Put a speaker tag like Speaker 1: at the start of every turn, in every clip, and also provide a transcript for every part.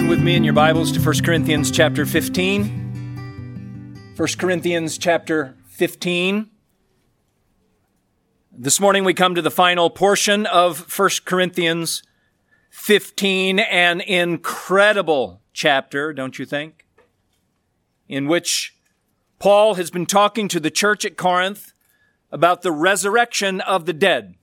Speaker 1: turn with me in your Bibles to 1 Corinthians chapter 15. 1 Corinthians chapter 15. This morning we come to the final portion of 1 Corinthians 15, an incredible chapter, don't you think? In which Paul has been talking to the church at Corinth about the resurrection of the dead.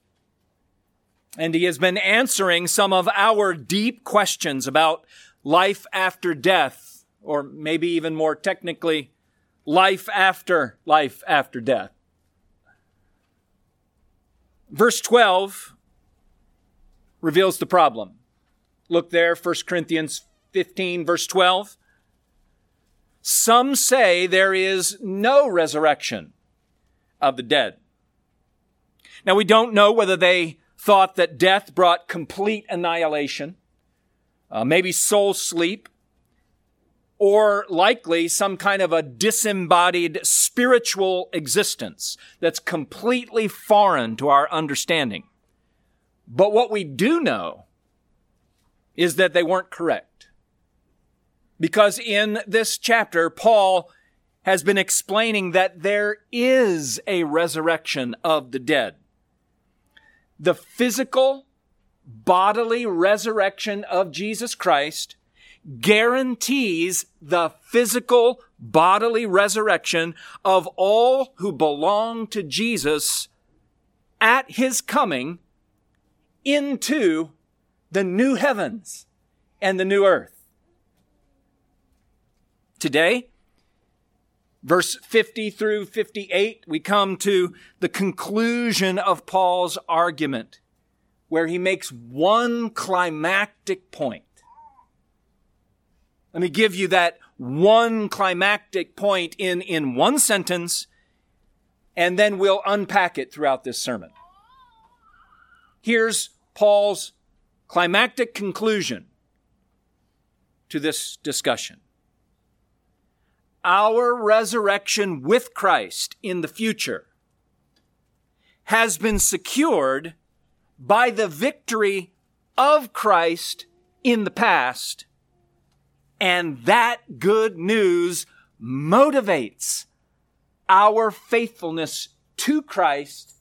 Speaker 1: And he has been answering some of our deep questions about life after death, or maybe even more technically, life after life after death. Verse 12 reveals the problem. Look there, 1 Corinthians 15, verse 12. Some say there is no resurrection of the dead. Now we don't know whether they thought that death brought complete annihilation, uh, maybe soul sleep, or likely some kind of a disembodied spiritual existence that's completely foreign to our understanding. But what we do know is that they weren't correct. Because in this chapter, Paul has been explaining that there is a resurrection of the dead the physical, bodily resurrection of Jesus Christ guarantees the physical, bodily resurrection of all who belong to Jesus at his coming into the new heavens and the new earth. Today, Verse 50 through 58, we come to the conclusion of Paul's argument, where he makes one climactic point. Let me give you that one climactic point in, in one sentence, and then we'll unpack it throughout this sermon. Here's Paul's climactic conclusion to this discussion our resurrection with Christ in the future has been secured by the victory of Christ in the past. And that good news motivates our faithfulness to Christ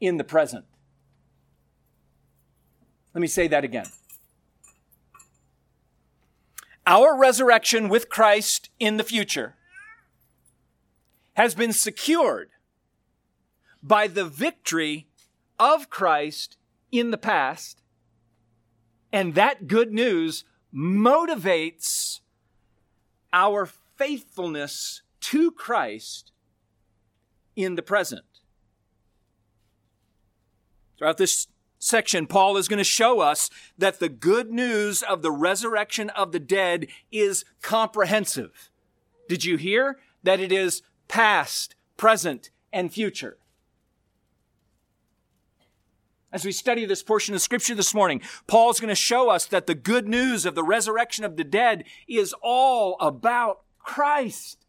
Speaker 1: in the present. Let me say that again. Our resurrection with Christ in the future has been secured by the victory of Christ in the past. And that good news motivates our faithfulness to Christ in the present. Throughout this section, Paul is going to show us that the good news of the resurrection of the dead is comprehensive. Did you hear that it is past, present, and future? As we study this portion of scripture this morning, Paul's going to show us that the good news of the resurrection of the dead is all about Christ.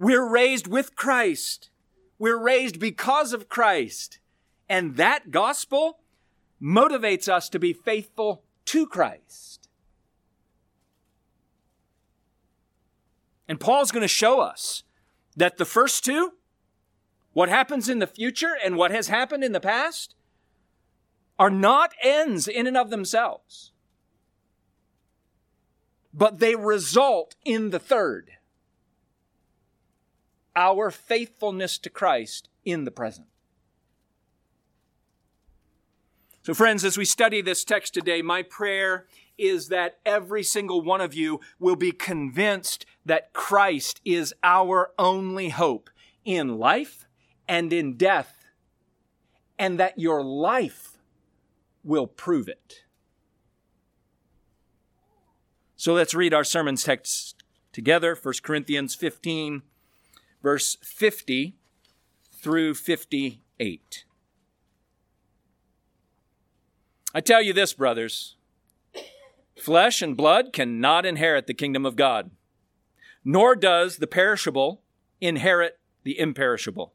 Speaker 1: We're raised with Christ. We're raised because of Christ. And that gospel motivates us to be faithful to Christ. And Paul's going to show us that the first two, what happens in the future and what has happened in the past, are not ends in and of themselves, but they result in the third our faithfulness to Christ in the present. So, friends, as we study this text today, my prayer is that every single one of you will be convinced that Christ is our only hope in life and in death, and that your life will prove it. So let's read our sermon text together 1 Corinthians 15, verse 50 through 58. I tell you this, brothers flesh and blood cannot inherit the kingdom of God, nor does the perishable inherit the imperishable.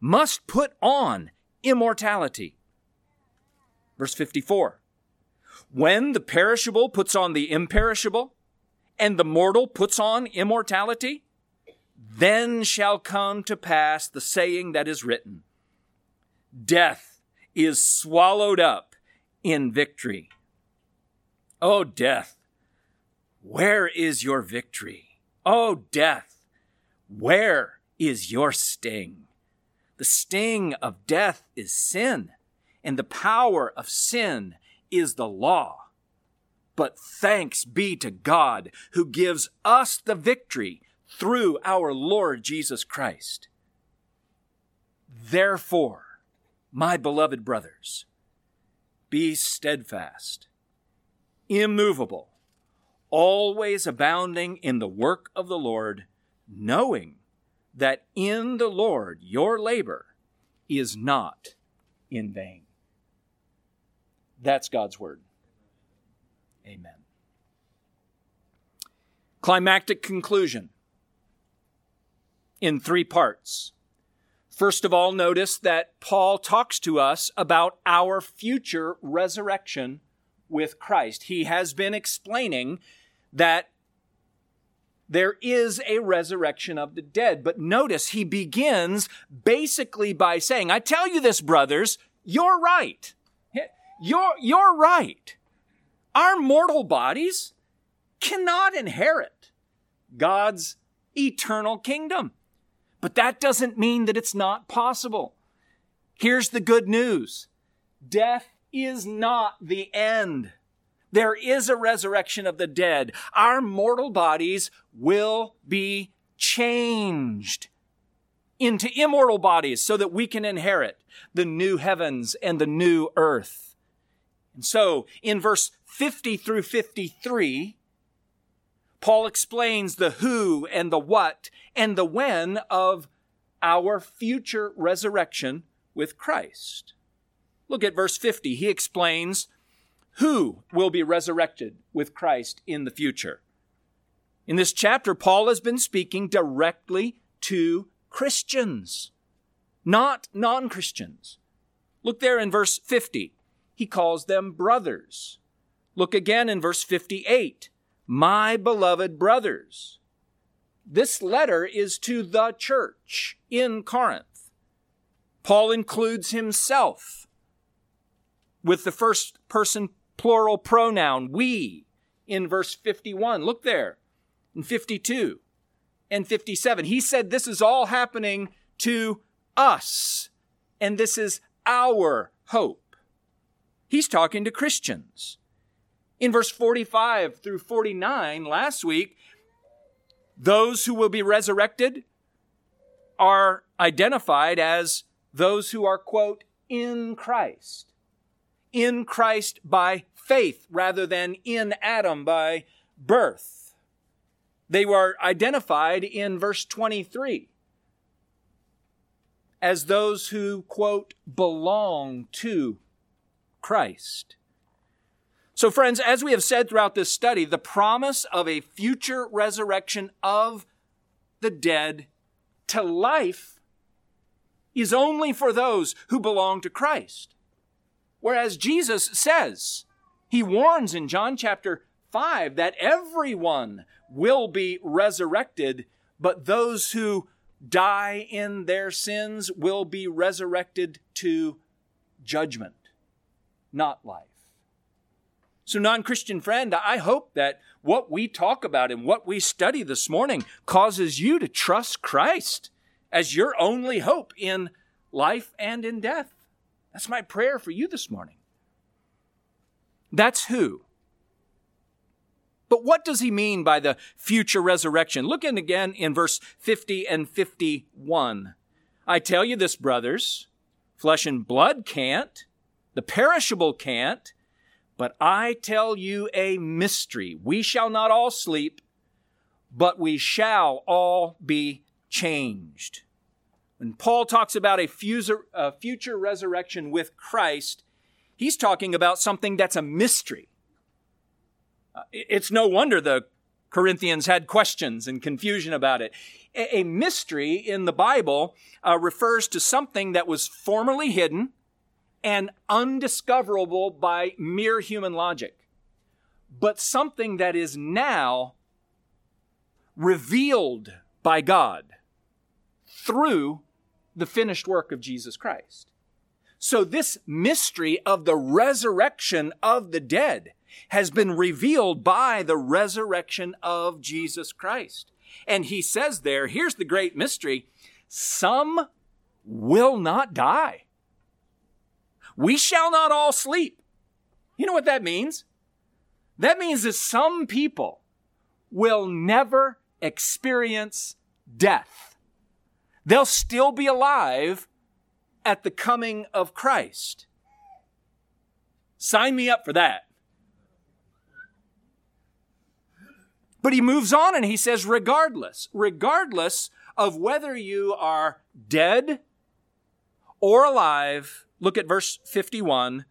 Speaker 1: must put on immortality. Verse 54. When the perishable puts on the imperishable, and the mortal puts on immortality, then shall come to pass the saying that is written Death is swallowed up in victory. O death, where is your victory? O death, where is your sting? The sting of death is sin, and the power of sin is the law. But thanks be to God who gives us the victory through our Lord Jesus Christ. Therefore, my beloved brothers, be steadfast, immovable, always abounding in the work of the Lord, knowing that in the Lord your labor is not in vain. That's God's word. Amen. Climactic conclusion in three parts. First of all, notice that Paul talks to us about our future resurrection with Christ. He has been explaining that there is a resurrection of the dead. But notice he begins basically by saying, I tell you this, brothers, you're right. You're, you're right. Our mortal bodies cannot inherit God's eternal kingdom. But that doesn't mean that it's not possible. Here's the good news. Death is not the end. There is a resurrection of the dead. Our mortal bodies will be changed into immortal bodies so that we can inherit the new heavens and the new earth. And so in verse 50 through 53, Paul explains the who and the what and the when of our future resurrection with Christ. Look at verse 50. He explains who will be resurrected with Christ in the future. In this chapter, Paul has been speaking directly to Christians, not non Christians. Look there in verse 50. He calls them brothers. Look again in verse 58. My beloved brothers. This letter is to the church in Corinth. Paul includes himself with the first person plural pronoun, we, in verse 51. Look there, in 52 and 57. He said this is all happening to us, and this is our hope. He's talking to Christians. In verse 45 through 49 last week, those who will be resurrected are identified as those who are, quote, in Christ. In Christ by faith rather than in Adam by birth. They were identified in verse 23 as those who, quote, belong to Christ. So, friends, as we have said throughout this study, the promise of a future resurrection of the dead to life is only for those who belong to Christ. Whereas Jesus says, he warns in John chapter 5 that everyone will be resurrected, but those who die in their sins will be resurrected to judgment, not life. So, non Christian friend, I hope that what we talk about and what we study this morning causes you to trust Christ as your only hope in life and in death. That's my prayer for you this morning. That's who. But what does he mean by the future resurrection? Look in again in verse 50 and 51. I tell you this, brothers, flesh and blood can't, The perishable can't, but I tell you a mystery. We shall not all sleep, but we shall all be changed. When Paul talks about a future, a future resurrection with Christ, he's talking about something that's a mystery. Uh, it's no wonder the Corinthians had questions and confusion about it. A, mystery in the Bible uh, refers to something that was formerly hidden and undiscoverable by mere human logic, but something that is now revealed by God through the finished work of Jesus Christ. So this mystery of the resurrection of the dead has been revealed by the resurrection of Jesus Christ. And he says there, here's the great mystery. Some will not die. We shall not all sleep. You know what that means? That means that some people will never experience death. They'll still be alive at the coming of Christ. Sign me up for that. But he moves on and he says, regardless, regardless of whether you are dead or alive, look at verse 51.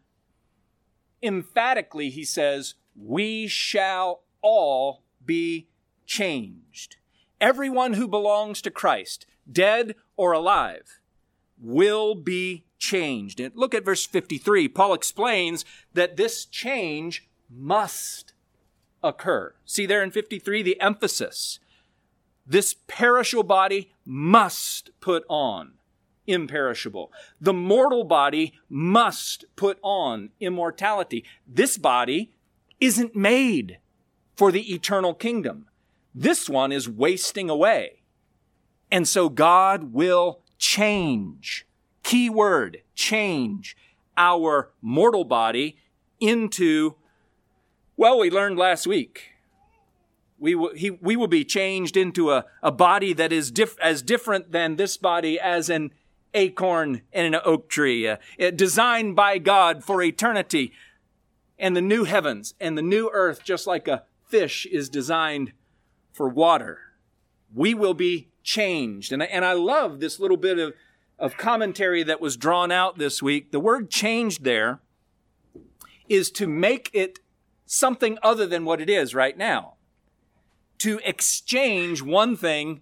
Speaker 1: Emphatically, he says, we shall all be changed. Everyone who belongs to Christ, dead or alive, will be changed. And look at verse 53. Paul explains that this change must occur. See there in 53 the emphasis. This perishable body must put on imperishable. The mortal body must put on immortality. This body isn't made for the eternal kingdom. This one is wasting away. And so God will change. Key word, change our mortal body into well, we learned last week. We will, he, we will be changed into a, a body that is diff, as different than this body as an acorn in an oak tree, uh, designed by God for eternity. And the new heavens and the new earth, just like a fish is designed for water. We will be changed. And I, and I love this little bit of, of commentary that was drawn out this week. The word changed there is to make it something other than what it is right now. To exchange one thing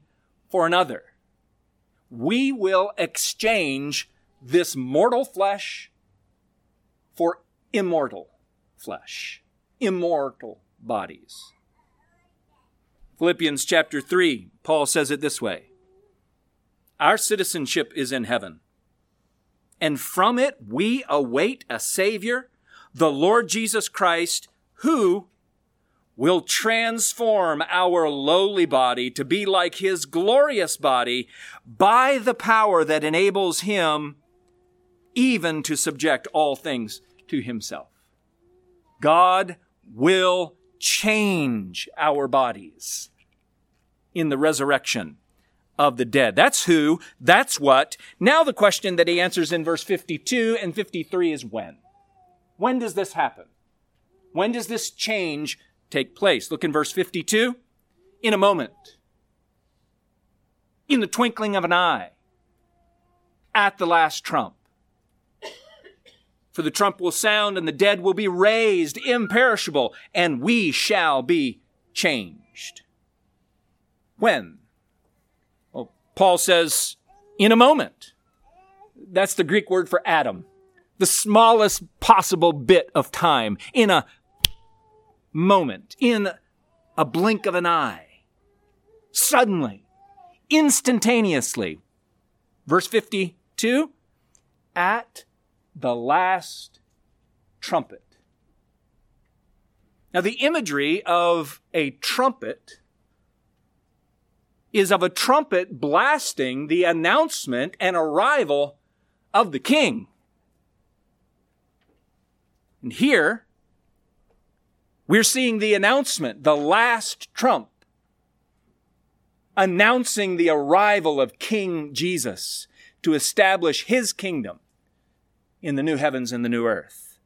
Speaker 1: for another. We will exchange this mortal flesh for immortal flesh, immortal bodies. Philippians chapter 3, Paul says it this way Our citizenship is in heaven, and from it we await a Savior, the Lord Jesus Christ who will transform our lowly body to be like his glorious body by the power that enables him even to subject all things to himself. God will change our bodies in the resurrection of the dead. That's who, that's what. Now the question that he answers in verse 52 and 53 is when? When does this happen? When does this change take place? Look in verse 52. In a moment. In the twinkling of an eye. At the last trump. For the trump will sound and the dead will be raised imperishable and we shall be changed. When? Well, Paul says, in a moment. That's the Greek word for atom. The smallest possible bit of time. In a moment, in a blink of an eye, suddenly, instantaneously. Verse 52 at the last trumpet. Now, the imagery of a trumpet is of a trumpet blasting the announcement and arrival of the king. And here, we're seeing the announcement, the last trump, announcing the arrival of King Jesus to establish his kingdom in the new heavens and the new earth.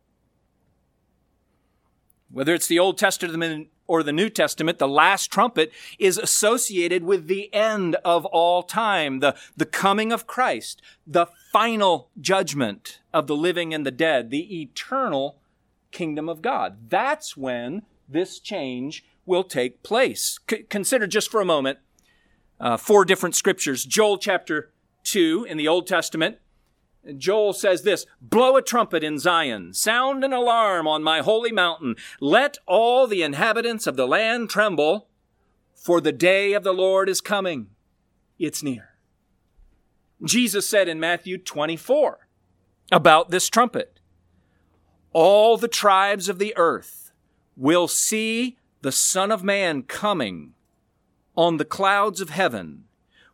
Speaker 1: Whether it's the Old Testament or the New Testament, the last trumpet is associated with the end of all time, the, the coming of Christ, the final judgment of the living and the dead, the eternal kingdom of God. That's when this change will take place. C- consider just for a moment uh, four different scriptures. Joel chapter 2 in the Old Testament. Joel says this, blow a trumpet in Zion, sound an alarm on my holy mountain. Let all the inhabitants of the land tremble, for the day of the Lord is coming. It's near. Jesus said in Matthew 24 about this trumpet, all the tribes of the earth will see the Son of Man coming on the clouds of heaven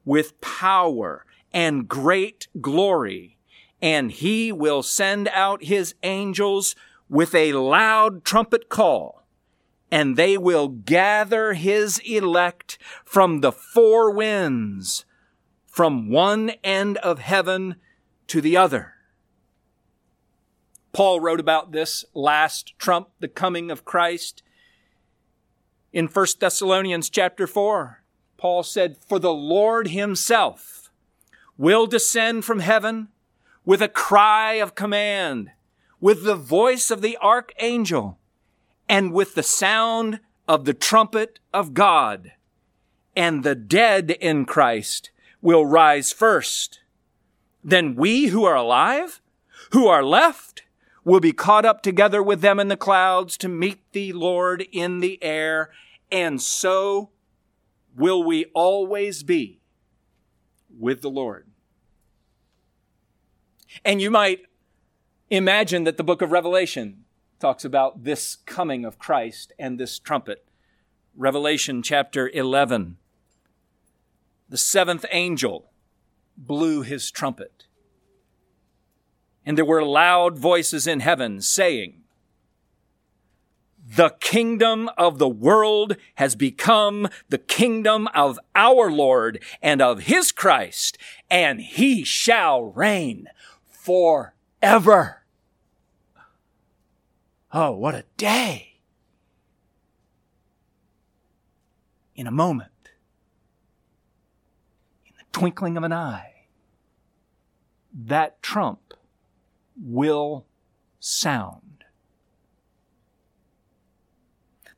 Speaker 1: with power and great glory, and he will send out his angels with a loud trumpet call, and they will gather his elect from the four winds, from one end of heaven to the other. Paul wrote about this last trump, the coming of Christ, in 1 Thessalonians chapter 4. Paul said, For the Lord himself will descend from heaven with a cry of command, with the voice of the archangel, and with the sound of the trumpet of God. And the dead in Christ will rise first. Then we who are alive, who are left, will be caught up together with them in the clouds to meet the Lord in the air, and so will we always be with the Lord. And you might imagine that the book of Revelation talks about this coming of Christ and this trumpet. Revelation chapter 11. The seventh angel blew his trumpet and there were loud voices in heaven saying, the kingdom of the world has become the kingdom of our Lord and of his Christ, and he shall reign forever. Oh, what a day! In a moment, in the twinkling of an eye, that trump will sound.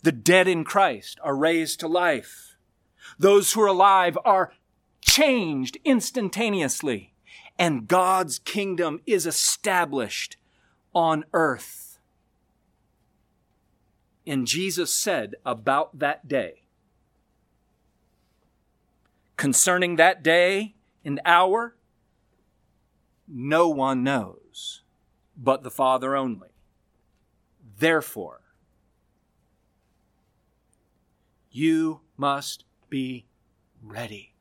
Speaker 1: The dead in Christ are raised to life. Those who are alive are changed instantaneously, and God's kingdom is established on earth. And Jesus said about that day, concerning that day and hour, no one knows but the Father only. Therefore, you must be ready.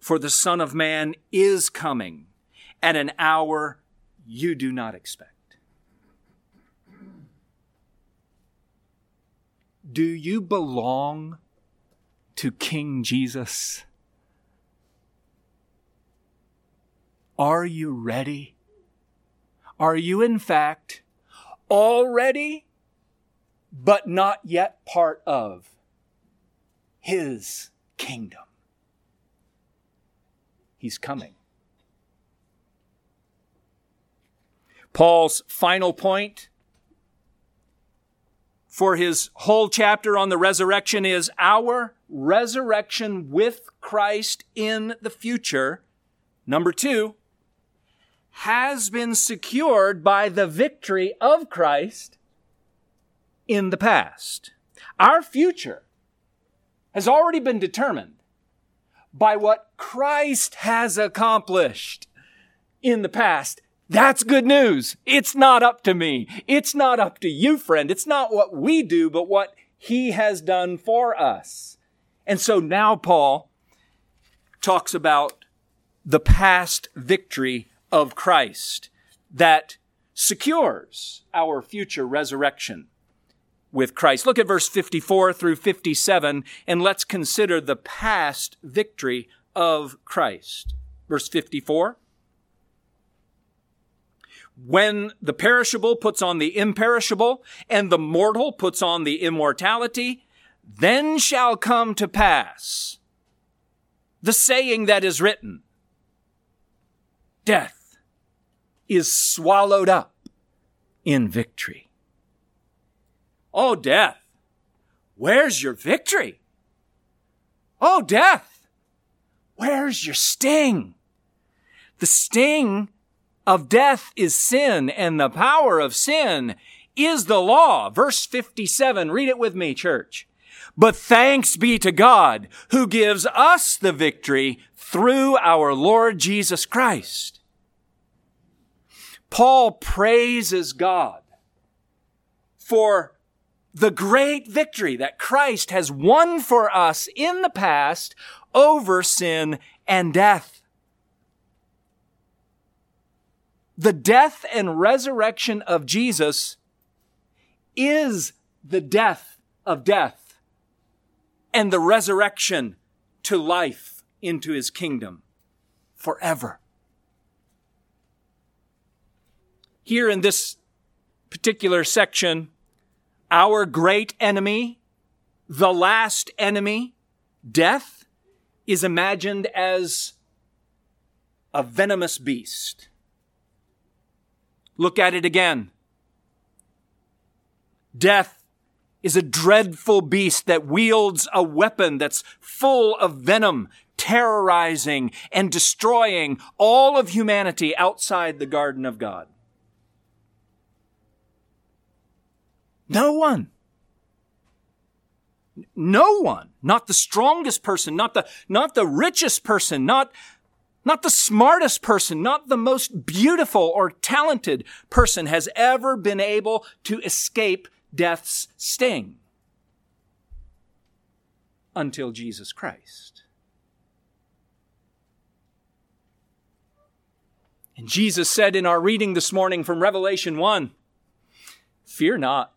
Speaker 1: For the Son of Man is coming at an hour you do not expect. Do you belong to King Jesus? Are you ready? Are you, in fact, already, but not yet part of His kingdom? He's coming. Paul's final point for his whole chapter on the resurrection is our resurrection with Christ in the future. Number two, has been secured by the victory of Christ in the past. Our future has already been determined by what Christ has accomplished in the past. That's good news. It's not up to me. It's not up to you, friend. It's not what we do, but what he has done for us. And so now Paul talks about the past victory of Christ that secures our future resurrection with Christ. Look at verse 54 through 57 and let's consider the past victory of Christ. Verse 54. when the perishable puts on the imperishable and the mortal puts on the immortality, then shall come to pass the saying that is written, death is swallowed up in victory. Oh, death, where's your victory? Oh, death, where's your sting? The sting of death is sin, and the power of sin is the law. Verse 57, read it with me, church. But thanks be to God who gives us the victory through our Lord Jesus Christ. Paul praises God for the great victory that Christ has won for us in the past over sin and death. The death and resurrection of Jesus is the death of death and the resurrection to life into his kingdom forever. Here in this particular section, our great enemy, the last enemy, death, is imagined as a venomous beast. Look at it again. Death is a dreadful beast that wields a weapon that's full of venom, terrorizing and destroying all of humanity outside the garden of God. No one. No one. Not the strongest person, not the, not the richest person, not not the smartest person, not the most beautiful or talented person has ever been able to escape death's sting until Jesus Christ. And Jesus said in our reading this morning from Revelation 1 Fear not.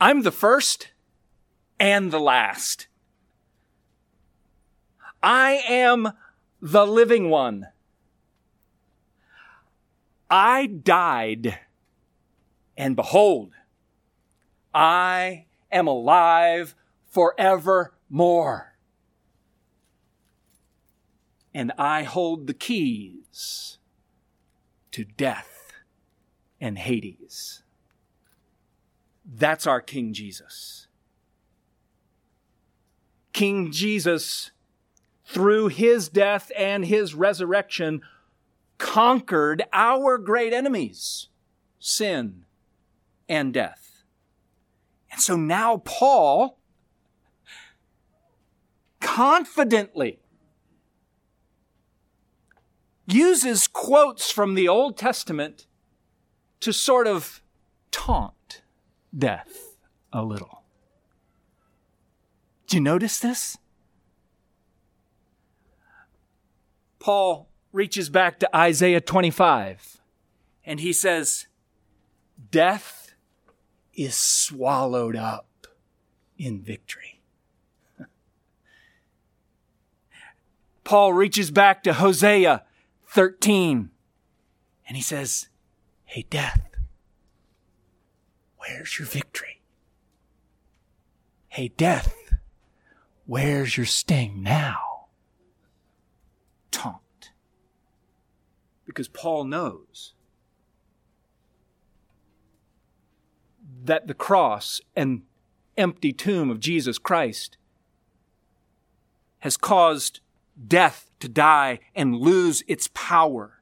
Speaker 1: I'm the first and the last. I am the living one. I died, and behold, I am alive forevermore. And I hold the keys to death and Hades. That's our King Jesus. King Jesus through his death and his resurrection, conquered our great enemies, sin and death. And so now Paul confidently uses quotes from the Old Testament to sort of taunt death a little. Do you notice this? Paul reaches back to Isaiah 25 and he says, Death is swallowed up in victory. Paul reaches back to Hosea 13 and he says, Hey, death, where's your victory? Hey, death, where's your sting now? taunt. Because Paul knows that the cross and empty tomb of Jesus Christ has caused death to die and lose its power.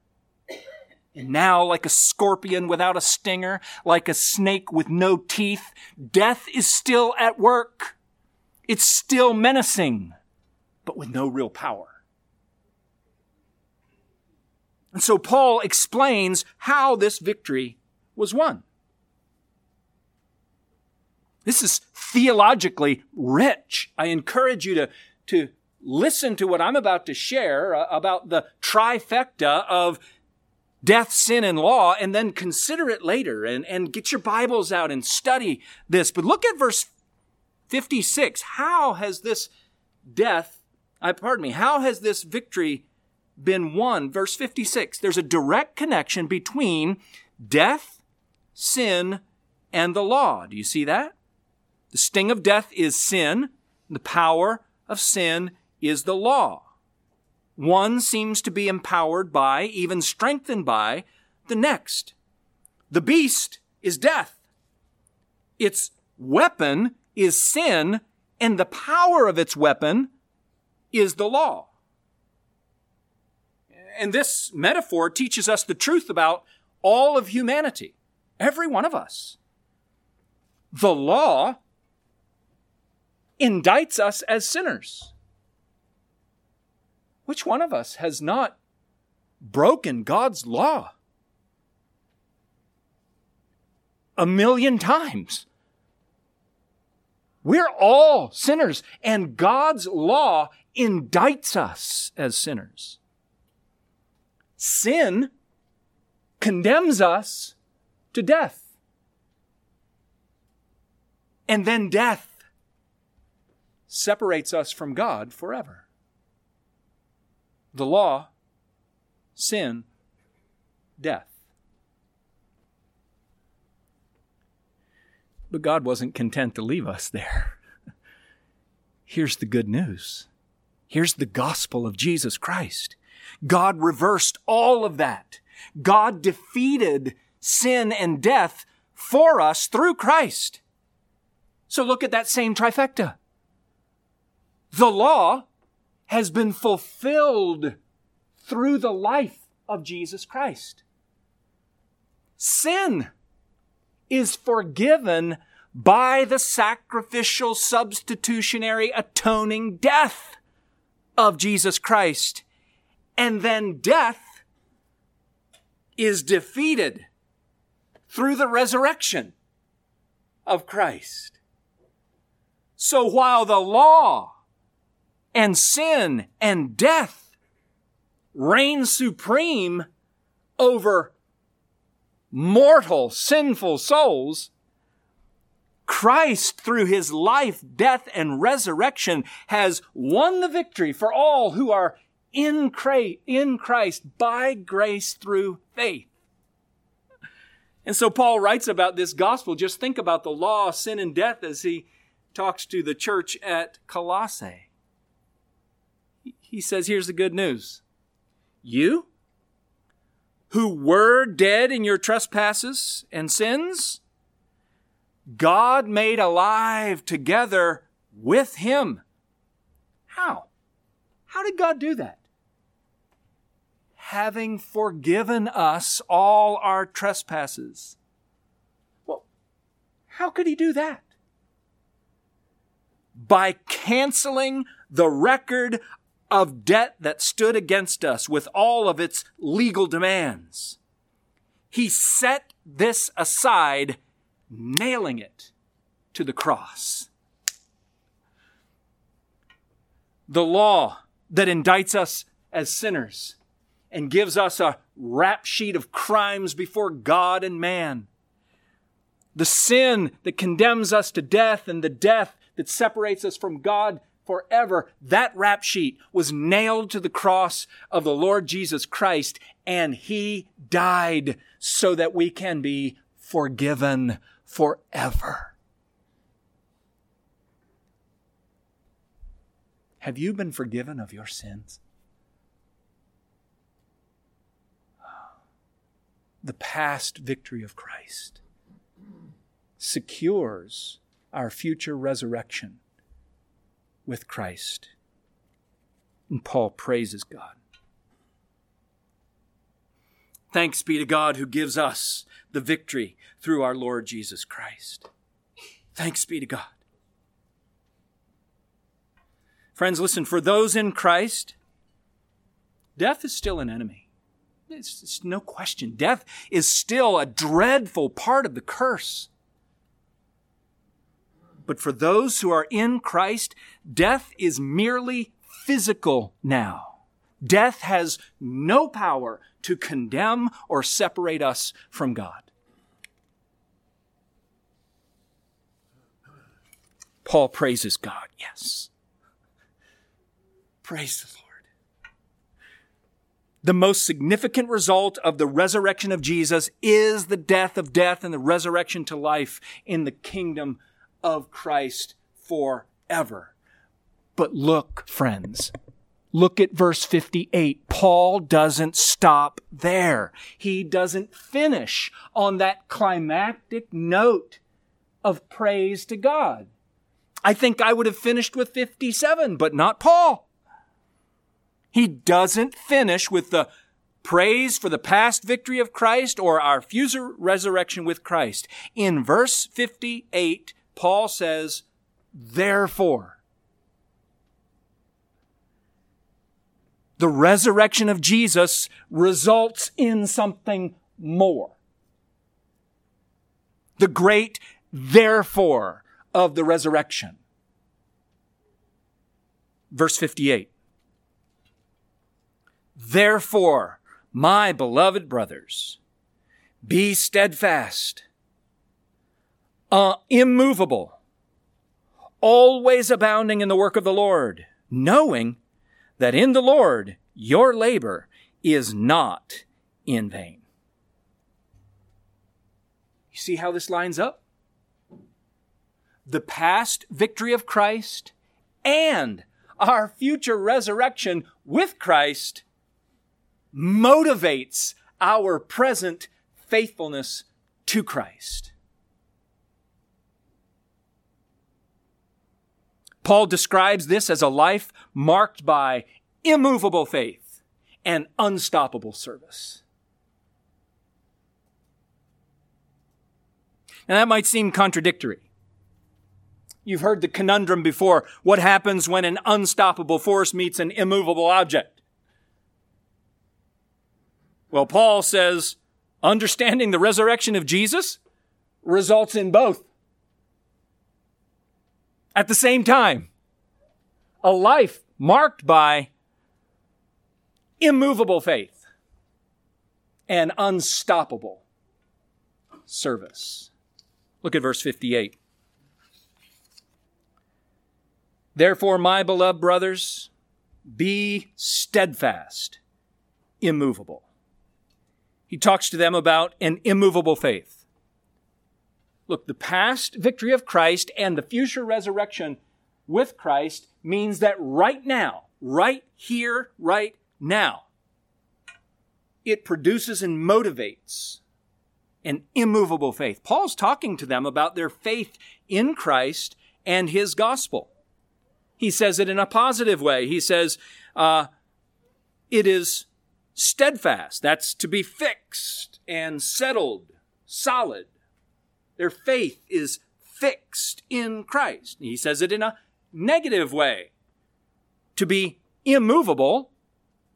Speaker 1: And now, like a scorpion without a stinger, like a snake with no teeth, death is still at work. It's still menacing, but with no real power. And so Paul explains how this victory was won. This is theologically rich. I encourage you to, to listen to what I'm about to share uh, about the trifecta of death, sin, and law, and then consider it later and, and get your Bibles out and study this. But look at verse 56. How has this death, I pardon me, how has this victory been won. Verse 56, there's a direct connection between death, sin, and the law. Do you see that? The sting of death is sin. The power of sin is the law. One seems to be empowered by, even strengthened by, the next. The beast is death. Its weapon is sin, and the power of its weapon is the law. And this metaphor teaches us the truth about all of humanity, every one of us. The law indicts us as sinners. Which one of us has not broken God's law? A million times. We're all sinners, and God's law indicts us as sinners. Sin condemns us to death. And then death separates us from God forever. The law, sin, death. But God wasn't content to leave us there. Here's the good news. Here's the gospel of Jesus Christ. God reversed all of that. God defeated sin and death for us through Christ. So look at that same trifecta. The law has been fulfilled through the life of Jesus Christ. Sin is forgiven by the sacrificial, substitutionary, atoning death of Jesus Christ. And then death is defeated through the resurrection of Christ. So while the law and sin and death reign supreme over mortal, sinful souls, Christ, through his life, death, and resurrection, has won the victory for all who are in Christ by grace through faith. And so Paul writes about this gospel. Just think about the law, sin, and death as he talks to the church at Colossae. He says, Here's the good news. You, who were dead in your trespasses and sins, God made alive together with him. How? How did God do that? Having forgiven us all our trespasses. Well, how could he do that? By canceling the record of debt that stood against us with all of its legal demands. He set this aside, nailing it to the cross. The law that indicts us as sinners and gives us a rap sheet of crimes before God and man. The sin that condemns us to death and the death that separates us from God forever. That rap sheet was nailed to the cross of the Lord Jesus Christ and he died so that we can be forgiven forever. Have you been forgiven of your sins? The past victory of Christ secures our future resurrection with Christ. And Paul praises God. Thanks be to God who gives us the victory through our Lord Jesus Christ. Thanks be to God. Friends, listen, for those in Christ, death is still an enemy. It's, it's, no question. Death is still a dreadful part of the curse. But for those who are in Christ, death is merely physical now. Death has no power to condemn or separate us from God. Paul praises God, yes. Praise the Lord. the most significant result of the resurrection of Jesus is the death of death and the resurrection to life in the kingdom of Christ forever. But look, friends, look at verse 58. Paul doesn't stop there. He doesn't finish on that climactic note of praise to God. I think I would have finished with 57, but not Paul. He doesn't finish with the praise for the past victory of Christ or our future resurrection with Christ. In verse 58, Paul says, therefore, the resurrection of Jesus results in something more. The great therefore of the resurrection. Verse 58. Therefore, my beloved brothers, be steadfast, uh, immovable, always abounding in the work of the Lord, knowing that in the Lord your labor is not in vain. You see how this lines up? The past victory of Christ and our future resurrection with Christ motivates our present faithfulness to Christ. Paul describes this as a life marked by immovable faith and unstoppable service. Now that might seem contradictory. You've heard the conundrum before. What happens when an unstoppable force meets an immovable object? Well, Paul says understanding the resurrection of Jesus results in both at the same time. A life marked by immovable faith and unstoppable service. Look at verse 58. Therefore, my beloved brothers, be steadfast, immovable. He talks to them about an immovable faith. Look, the past victory of Christ and the future resurrection with Christ means that right now, right here, right now, it produces and motivates an immovable faith. Paul's talking to them about their faith in Christ and his gospel. He says it in a positive way. He says, uh, it is steadfast. That's to be fixed and settled, solid. Their faith is fixed in Christ. He says it in a negative way. To be immovable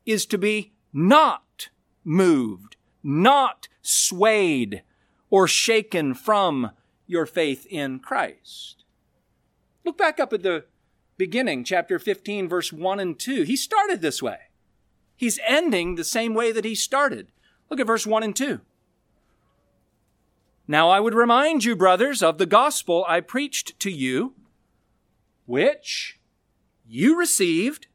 Speaker 1: is to be not moved, not swayed or shaken from your faith in Christ. Look back up at the beginning, chapter 15, verse 1 and 2. He started this way. He's ending the same way that he started. Look at verse 1 and 2. Now I would remind you, brothers, of the gospel I preached to you, which you received,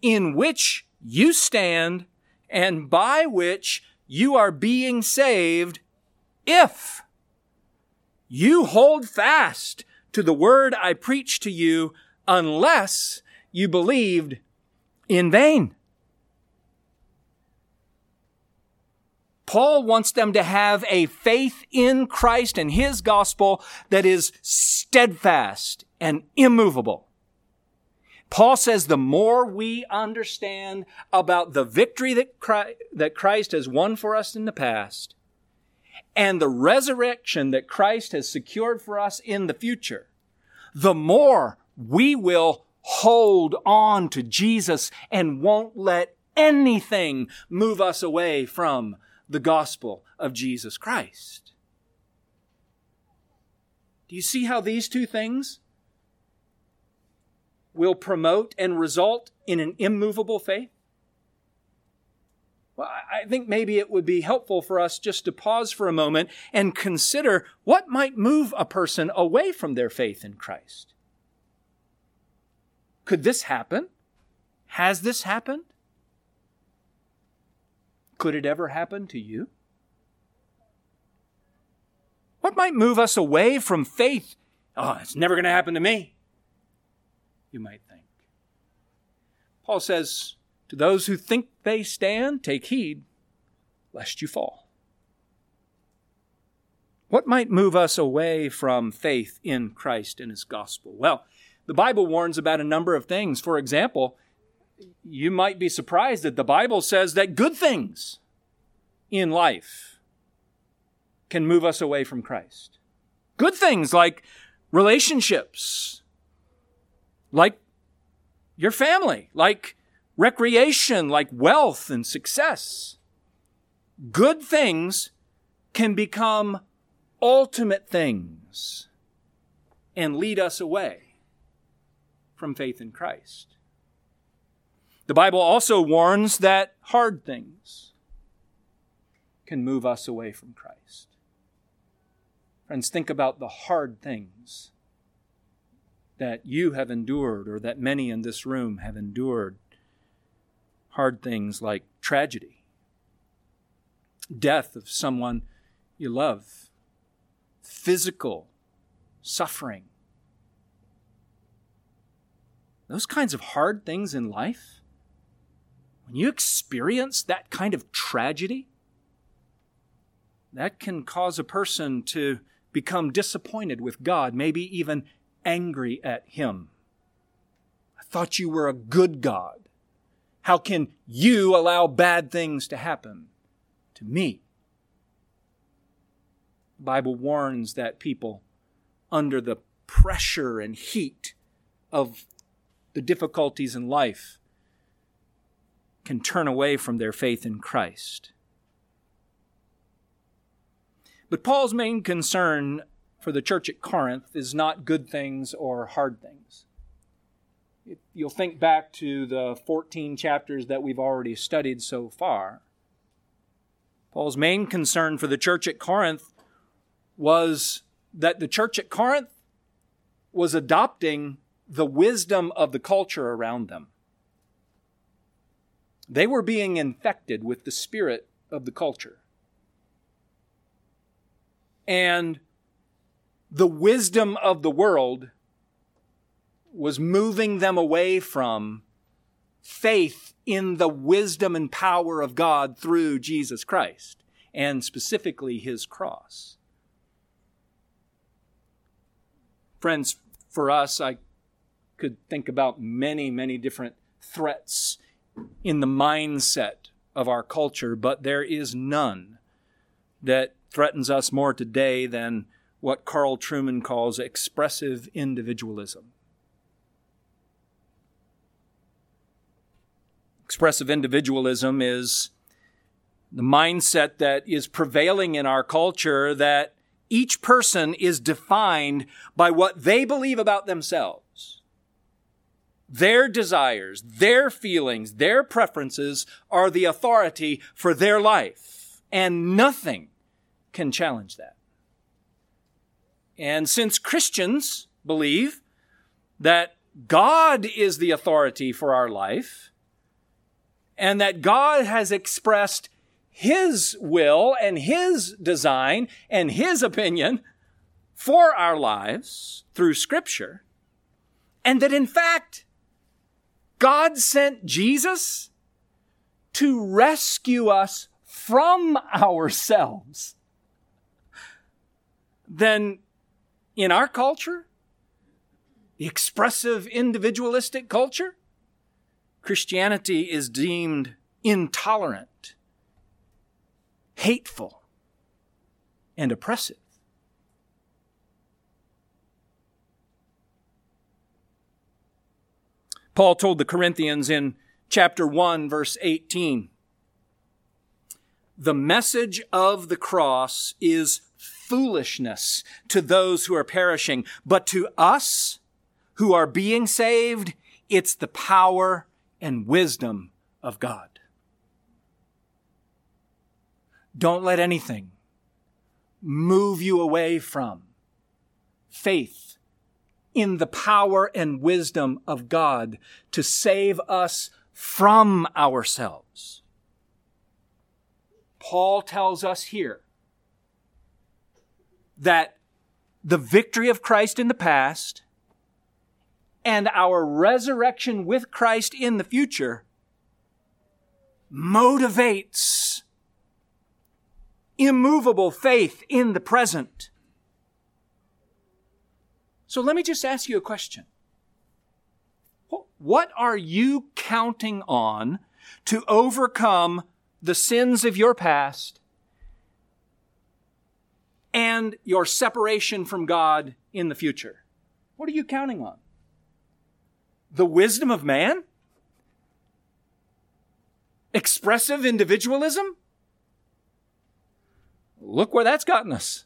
Speaker 1: in which you stand, and by which you are being saved, if you hold fast to the word I preached to you, unless you believed in vain. Paul wants them to have a faith in Christ and his gospel that is steadfast and immovable. Paul says the more we understand about the victory that Christ, that Christ has won for us in the past and the resurrection that Christ has secured for us in the future, the more we will hold on to Jesus and won't let anything move us away from the gospel of Jesus Christ. Do you see how these two things will promote and result in an immovable faith? Well, I think maybe it would be helpful for us just to pause for a moment and consider what might move a person away from their faith in Christ. Could this happen? Has this happened? Could it ever happen to you? What might move us away from faith? Oh, it's never going to happen to me, you might think. Paul says, To those who think they stand, take heed lest you fall. What might move us away from faith in Christ and His gospel? Well, the Bible warns about a number of things. For example, you might be surprised that the Bible says that good things in life can move us away from Christ. Good things like relationships, like your family, like recreation, like wealth and success. Good things can become ultimate things and lead us away from faith in Christ. The Bible also warns that hard things can move us away from Christ. Friends, think about the hard things that you have endured or that many in this room have endured. Hard things like tragedy, death of someone you love, physical suffering. Those kinds of hard things in life, when you experience that kind of tragedy, that can cause a person to become disappointed with God, maybe even angry at Him. I thought you were a good God. How can you allow bad things to happen to me? The Bible warns that people, under the pressure and heat of the difficulties in life, can turn away from their faith in Christ. But Paul's main concern for the church at Corinth is not good things or hard things. If you'll think back to the 14 chapters that we've already studied so far, Paul's main concern for the church at Corinth was that the church at Corinth was adopting the wisdom of the culture around them. They were being infected with the spirit of the culture and the wisdom of the world was moving them away from faith in the wisdom and power of God through Jesus Christ, and specifically his cross. Friends, for us, I could think about many, many different threats in the mindset of our culture, but there is none that threatens us more today than what Carl Trueman calls expressive individualism. Expressive individualism is the mindset that is prevailing in our culture that each person is defined by what they believe about themselves. Their desires, their feelings, their preferences are the authority for their life, and nothing can challenge that. And since Christians believe that God is the authority for our life, and that God has expressed His will and His design and His opinion for our lives through Scripture, and that in fact, God sent Jesus to rescue us from ourselves then in our culture, the expressive individualistic culture, Christianity is deemed intolerant, hateful, and oppressive. Paul told the Corinthians in chapter 1, verse 18 the message of the cross is foolishness to those who are perishing, but to us who are being saved, it's the power and wisdom of God. Don't let anything move you away from faith in the power and wisdom of God to save us from ourselves. Paul tells us here that the victory of Christ in the past and our resurrection with Christ in the future motivates immovable faith in the present. So let me just ask you a question. What are you counting on to overcome the sins of your past and your separation from God in the future? What are you counting on? The wisdom of man? Expressive individualism? Look where that's gotten us.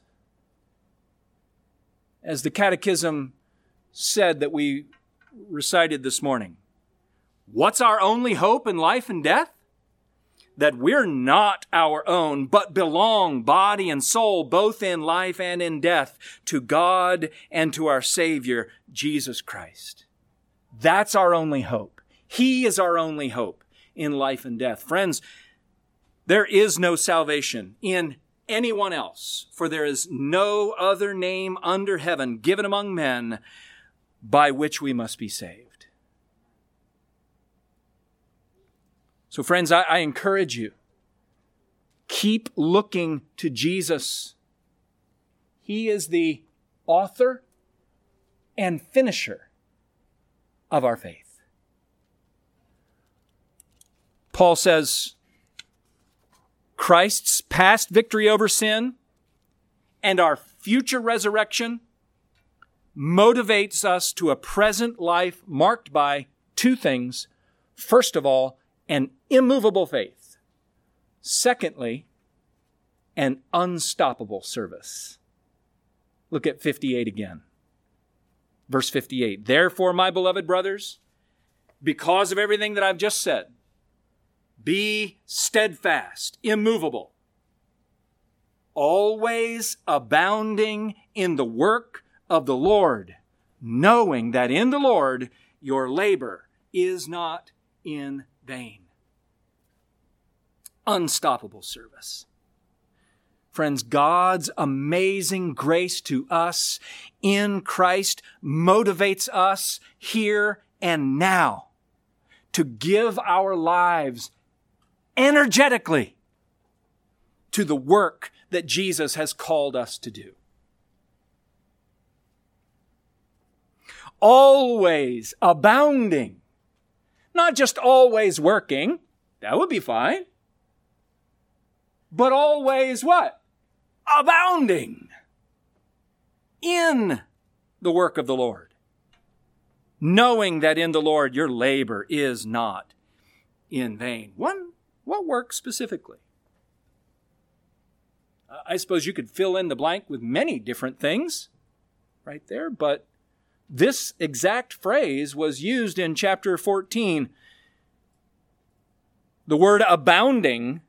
Speaker 1: As the Catechism said that we recited this morning, what's our only hope in life and death? That we're not our own, but belong body and soul, both in life and in death, to God and to our Savior, Jesus Christ. That's our only hope. He is our only hope in life and death. Friends, there is no salvation in anyone else, for there is no other name under heaven given among men by which we must be saved. So, friends, I, I encourage you keep looking to Jesus. He is the author and finisher of our faith. Paul says, Christ's past victory over sin and our future resurrection motivates us to a present life marked by two things. First of all, an immovable faith. Secondly, an unstoppable service. Look at 58 again. Verse 58. Therefore, my beloved brothers, because of everything that I've just said, be steadfast, immovable, always abounding in the work of the Lord, knowing that in the Lord your labor is not in vain. Unstoppable service. Friends, God's amazing grace to us in Christ motivates us here and now to give our lives energetically to the work that Jesus has called us to do. Always abounding. Not just always working. That would be fine. But always what? abounding in the work of the Lord, knowing that in the Lord your labor is not in vain. One, what work specifically? I suppose you could fill in the blank with many different things right there, but this exact phrase was used in chapter 14. The word abounding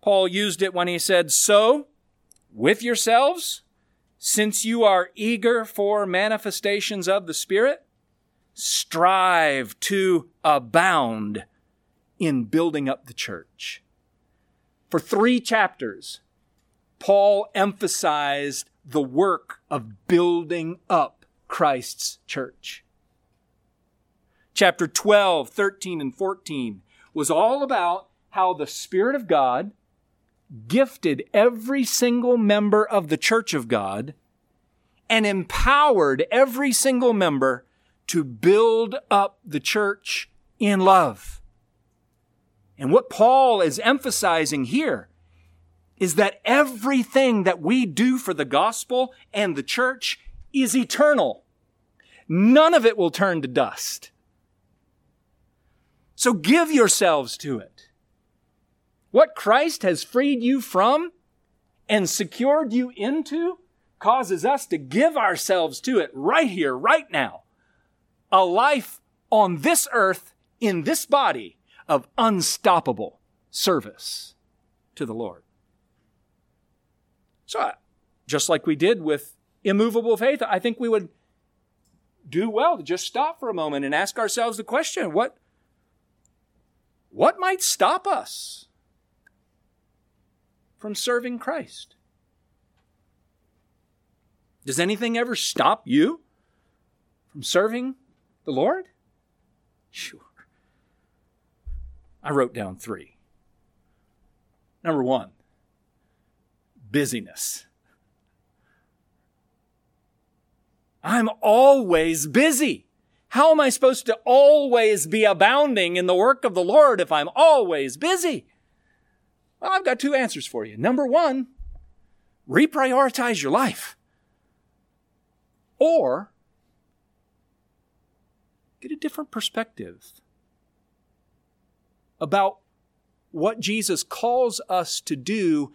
Speaker 1: Paul used it when he said, So, with yourselves, since you are eager for manifestations of the Spirit, strive to abound in building up the church. For three chapters, Paul emphasized the work of building up Christ's church. Chapter 12, 13, and 14 was all about how the Spirit of God gifted every single member of the church of God and empowered every single member to build up the church in love. And what Paul is emphasizing here is that everything that we do for the gospel and the church is eternal. None of it will turn to dust. So give yourselves to it. What Christ has freed you from and secured you into causes us to give ourselves to it right here, right now. A life on this earth, in this body, of unstoppable service to the Lord. So, just like we did with immovable faith, I think we would do well to just stop for a moment and ask ourselves the question what, what might stop us from serving Christ? Does anything ever stop you from serving the Lord? Sure. I wrote down three. Number one, busyness. I'm always busy. How am I supposed to always be abounding in the work of the Lord if I'm always busy? Well, I've got two answers for you. Number one, reprioritize your life. Or get a different perspective about what Jesus calls us to do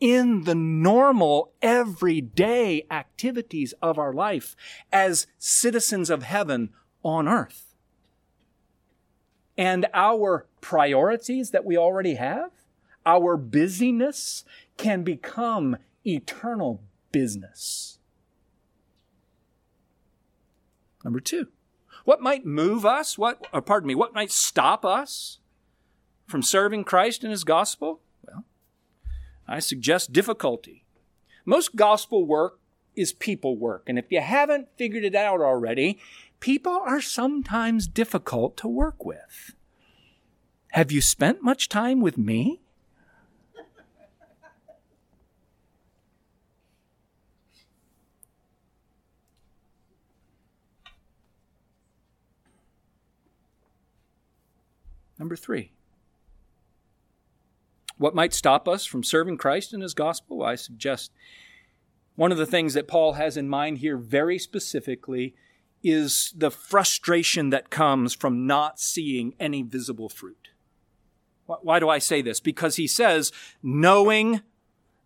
Speaker 1: in the normal, everyday activities of our life as citizens of heaven on earth. And our priorities that we already have, our busyness can become eternal business. Number two, what might move us? What, or pardon me, what might stop us from serving Christ and His gospel? Well, I suggest difficulty. Most gospel work is people work. And if you haven't figured it out already, people are sometimes difficult to work with. Have you spent much time with me? Number three. What might stop us from serving Christ and His gospel? I suggest one of the things that Paul has in mind here very specifically is the frustration that comes from not seeing any visible fruit. Why do I say this? Because he says, knowing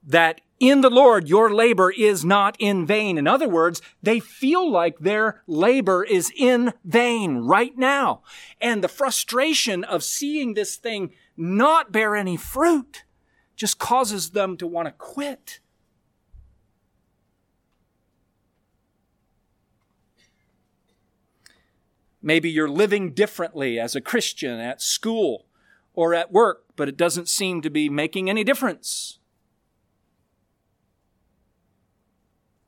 Speaker 1: that in the Lord your labor is not in vain. In other words, they feel like their labor is in vain right now. And the frustration of seeing this thing not bear any fruit just causes them to want to quit. Maybe you're living differently as a Christian at school or at work, but it doesn't seem to be making any difference.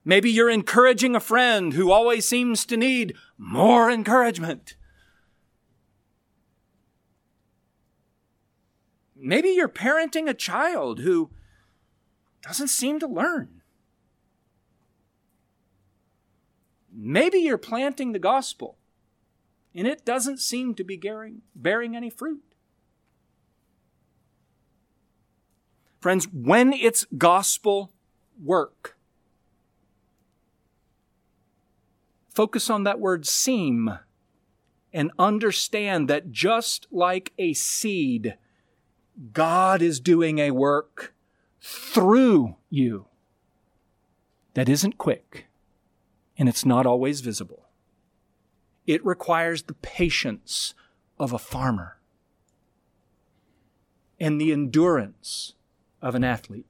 Speaker 1: Maybe you're encouraging a friend who always seems to need more encouragement. Maybe you're parenting a child who doesn't seem to learn. Maybe you're planting the gospel and it doesn't seem to be bearing, bearing any fruit. Friends, when it's gospel work, focus on that word seem and understand that just like a seed, God is doing a work through you that isn't quick and it's not always visible. It requires the patience of a farmer and the endurance of an athlete.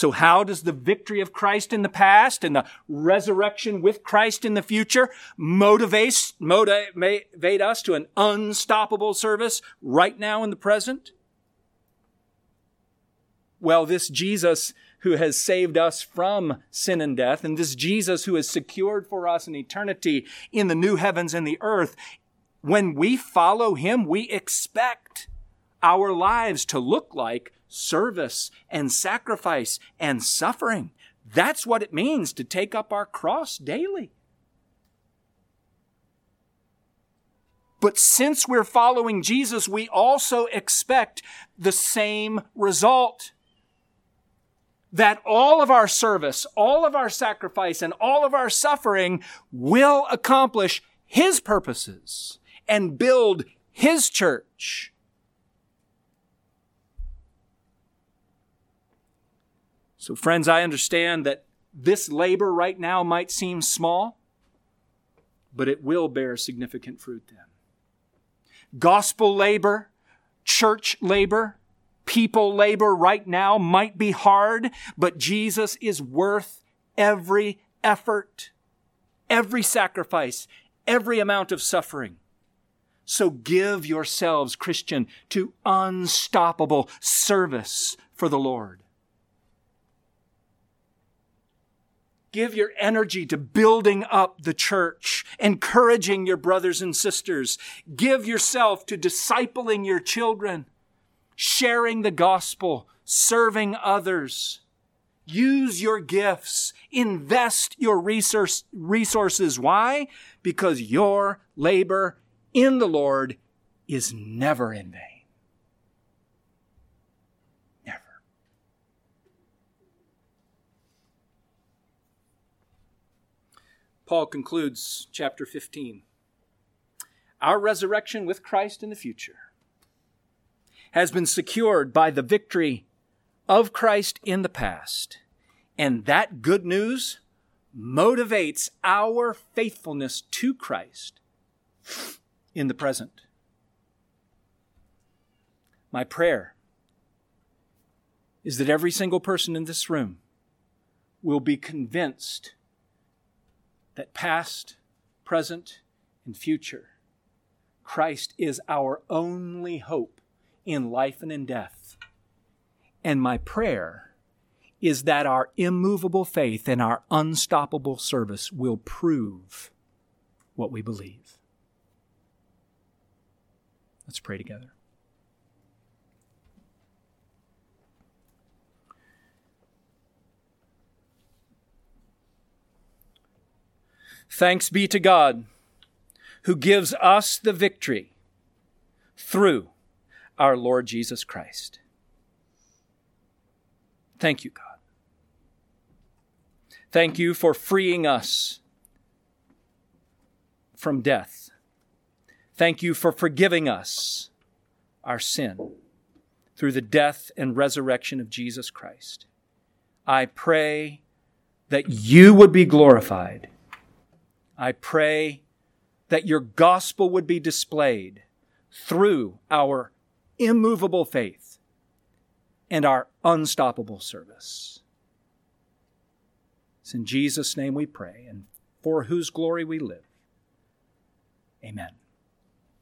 Speaker 1: So, how does the victory of Christ in the past and the resurrection with Christ in the future motivate, motivate us to an unstoppable service right now in the present? Well, this Jesus who has saved us from sin and death, and this Jesus who has secured for us an eternity in the new heavens and the earth, when we follow him, we expect our lives to look like service and sacrifice and suffering. That's what it means to take up our cross daily. But since we're following Jesus, we also expect the same result. That all of our service, all of our sacrifice, and all of our suffering will accomplish His purposes and build His church. So, friends, I understand that this labor right now might seem small, but it will bear significant fruit then. Gospel labor, church labor, people labor right now might be hard, but Jesus is worth every effort, every sacrifice, every amount of suffering. So give yourselves, Christian, to unstoppable service for the Lord. Give your energy to building up the church, encouraging your brothers and sisters. Give yourself to discipling your children, sharing the gospel, serving others. Use your gifts. Invest your resource, resources. Why? Because your labor in the Lord is never in vain. Paul concludes chapter 15. Our resurrection with Christ in the future has been secured by the victory of Christ in the past. And that good news motivates our faithfulness to Christ in the present. My prayer is that every single person in this room will be convinced that past, present, and future, Christ is our only hope in life and in death. And my prayer is that our immovable faith and our unstoppable service will prove what we believe. Let's pray together. Thanks be to God who gives us the victory through our Lord Jesus Christ. Thank you, God. Thank you for freeing us from death. Thank you for forgiving us our sin through the death and resurrection of Jesus Christ. I pray that you would be glorified I pray that your gospel would be displayed through our immovable faith and our unstoppable service. It's in Jesus' name we pray, and for whose glory we live. Amen.